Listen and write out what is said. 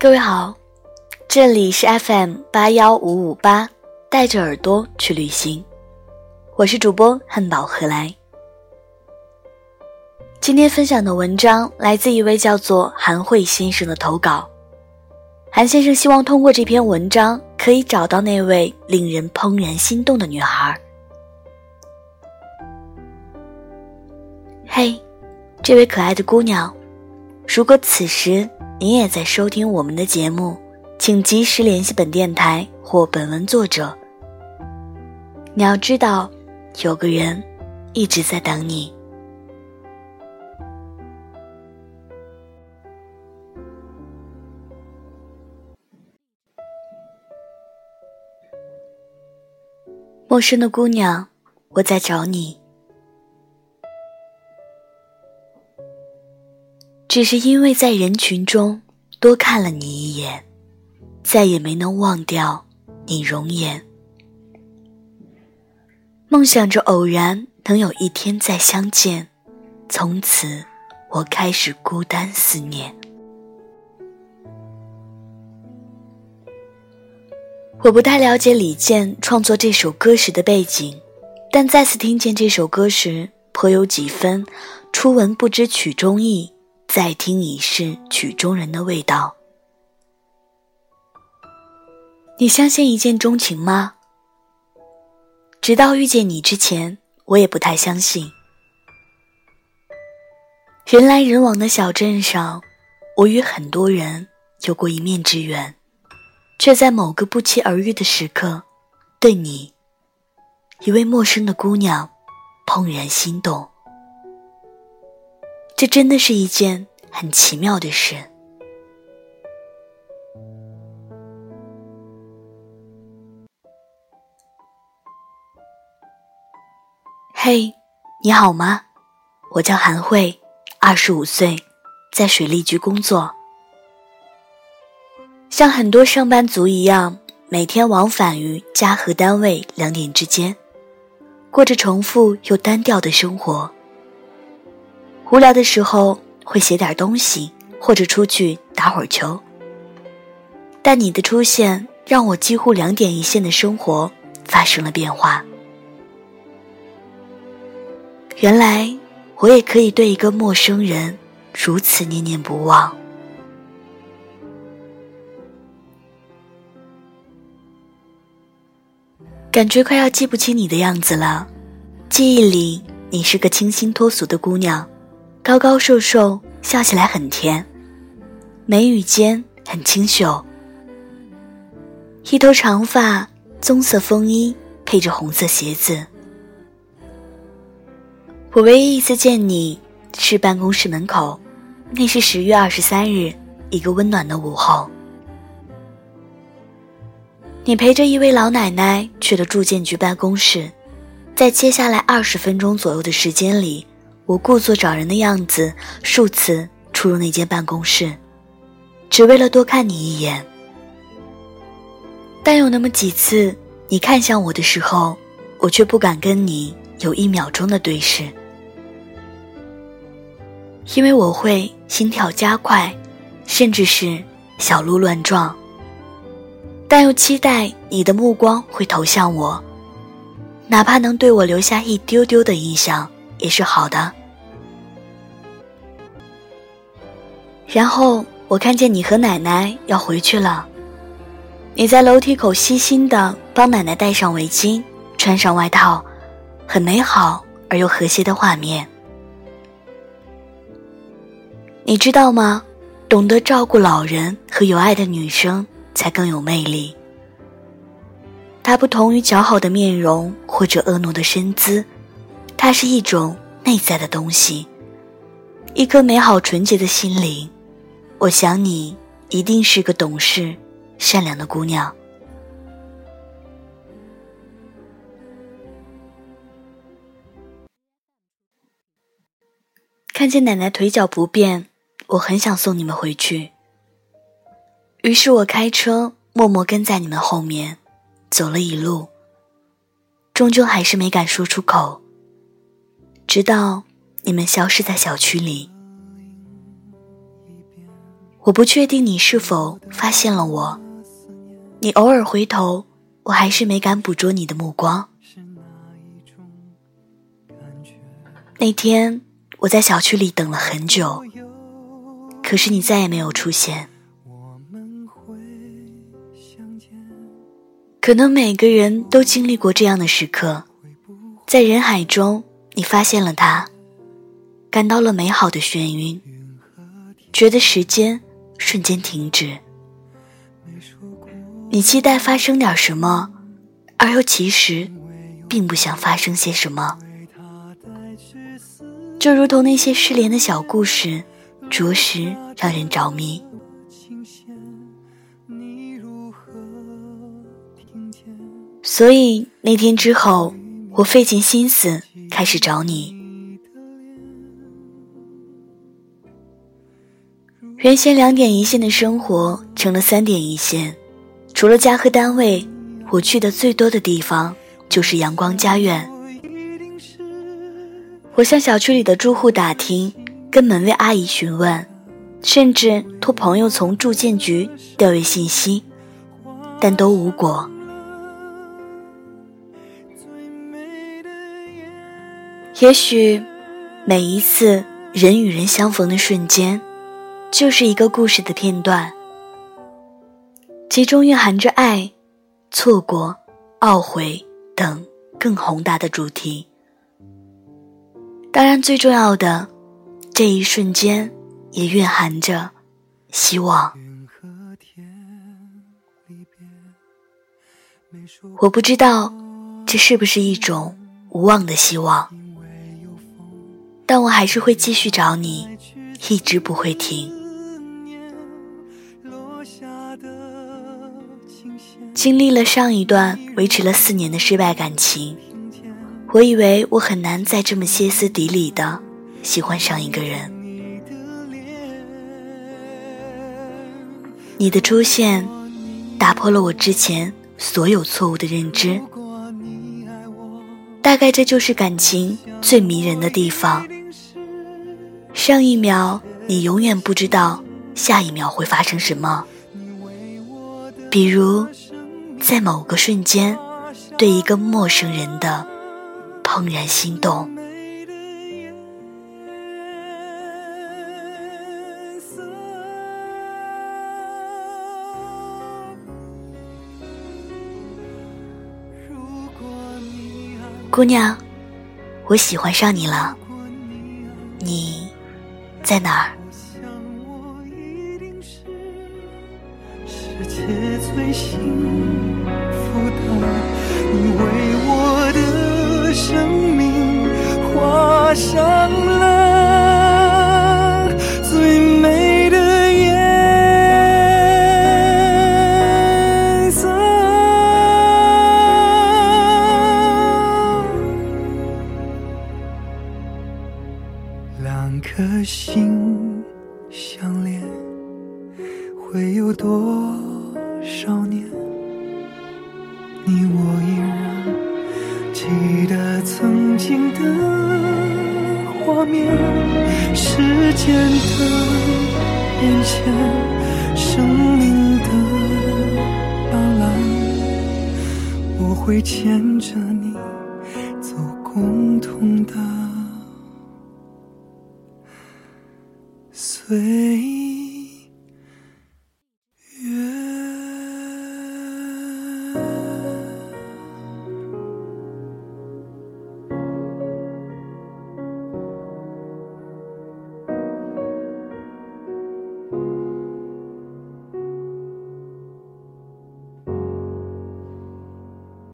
各位好，这里是 FM 八幺五五八，带着耳朵去旅行，我是主播汉堡何来。今天分享的文章来自一位叫做韩慧先生的投稿。韩先生希望通过这篇文章，可以找到那位令人怦然心动的女孩。嘿，这位可爱的姑娘，如果此时你也在收听我们的节目，请及时联系本电台或本文作者。你要知道，有个人一直在等你。陌生的姑娘，我在找你，只是因为在人群中多看了你一眼，再也没能忘掉你容颜。梦想着偶然能有一天再相见，从此我开始孤单思念。我不太了解李健创作这首歌时的背景，但再次听见这首歌时，颇有几分“初闻不知曲中意，再听已是曲中人”的味道。你相信一见钟情吗？直到遇见你之前，我也不太相信。人来人往的小镇上，我与很多人有过一面之缘。却在某个不期而遇的时刻，对你，一位陌生的姑娘，怦然心动。这真的是一件很奇妙的事。嘿，你好吗？我叫韩慧，二十五岁，在水利局工作。像很多上班族一样，每天往返于家和单位两点之间，过着重复又单调的生活。无聊的时候会写点东西，或者出去打会儿球。但你的出现让我几乎两点一线的生活发生了变化。原来我也可以对一个陌生人如此念念不忘。感觉快要记不清你的样子了，记忆里你是个清新脱俗的姑娘，高高瘦瘦，笑起来很甜，眉宇间很清秀，一头长发，棕色风衣配着红色鞋子。我唯一一次见你是办公室门口，那是十月二十三日，一个温暖的午后。你陪着一位老奶奶去了住建局办公室，在接下来二十分钟左右的时间里，我故作找人的样子数次出入那间办公室，只为了多看你一眼。但有那么几次，你看向我的时候，我却不敢跟你有一秒钟的对视，因为我会心跳加快，甚至是小鹿乱撞。但又期待你的目光会投向我，哪怕能对我留下一丢丢的印象也是好的。然后我看见你和奶奶要回去了，你在楼梯口细心的帮奶奶戴上围巾、穿上外套，很美好而又和谐的画面。你知道吗？懂得照顾老人和有爱的女生。才更有魅力。它不同于姣好的面容或者婀娜的身姿，它是一种内在的东西，一颗美好纯洁的心灵。我想你一定是个懂事、善良的姑娘。看见奶奶腿脚不便，我很想送你们回去。于是我开车默默跟在你们后面，走了一路，终究还是没敢说出口。直到你们消失在小区里，我不确定你是否发现了我，你偶尔回头，我还是没敢捕捉你的目光。那天我在小区里等了很久，可是你再也没有出现。可能每个人都经历过这样的时刻，在人海中，你发现了他，感到了美好的眩晕，觉得时间瞬间停止。你期待发生点什么，而又其实并不想发生些什么，就如同那些失联的小故事，着实让人着迷。所以那天之后，我费尽心思开始找你。原先两点一线的生活成了三点一线，除了家和单位，我去的最多的地方就是阳光家苑。我向小区里的住户打听，跟门卫阿姨询问，甚至托朋友从住建局调阅信息，但都无果。也许，每一次人与人相逢的瞬间，就是一个故事的片段，其中蕴含着爱、错过、懊悔等更宏大的主题。当然，最重要的，这一瞬间也蕴含着希望。我不知道，这是不是一种无望的希望。但我还是会继续找你，一直不会停。经历了上一段维持了四年的失败感情，我以为我很难再这么歇斯底里的喜欢上一个人。你的出现，打破了我之前所有错误的认知。大概这就是感情最迷人的地方。上一秒，你永远不知道下一秒会发生什么。比如，在某个瞬间，对一个陌生人的怦然心动。姑娘，我喜欢上你了。你。在哪儿？世界最幸福爱上了最美的颜色两颗心相连会有多少年你我依然记得曾经的面，时间的变迁生命的斑斓，我会牵着你走共同的岁月。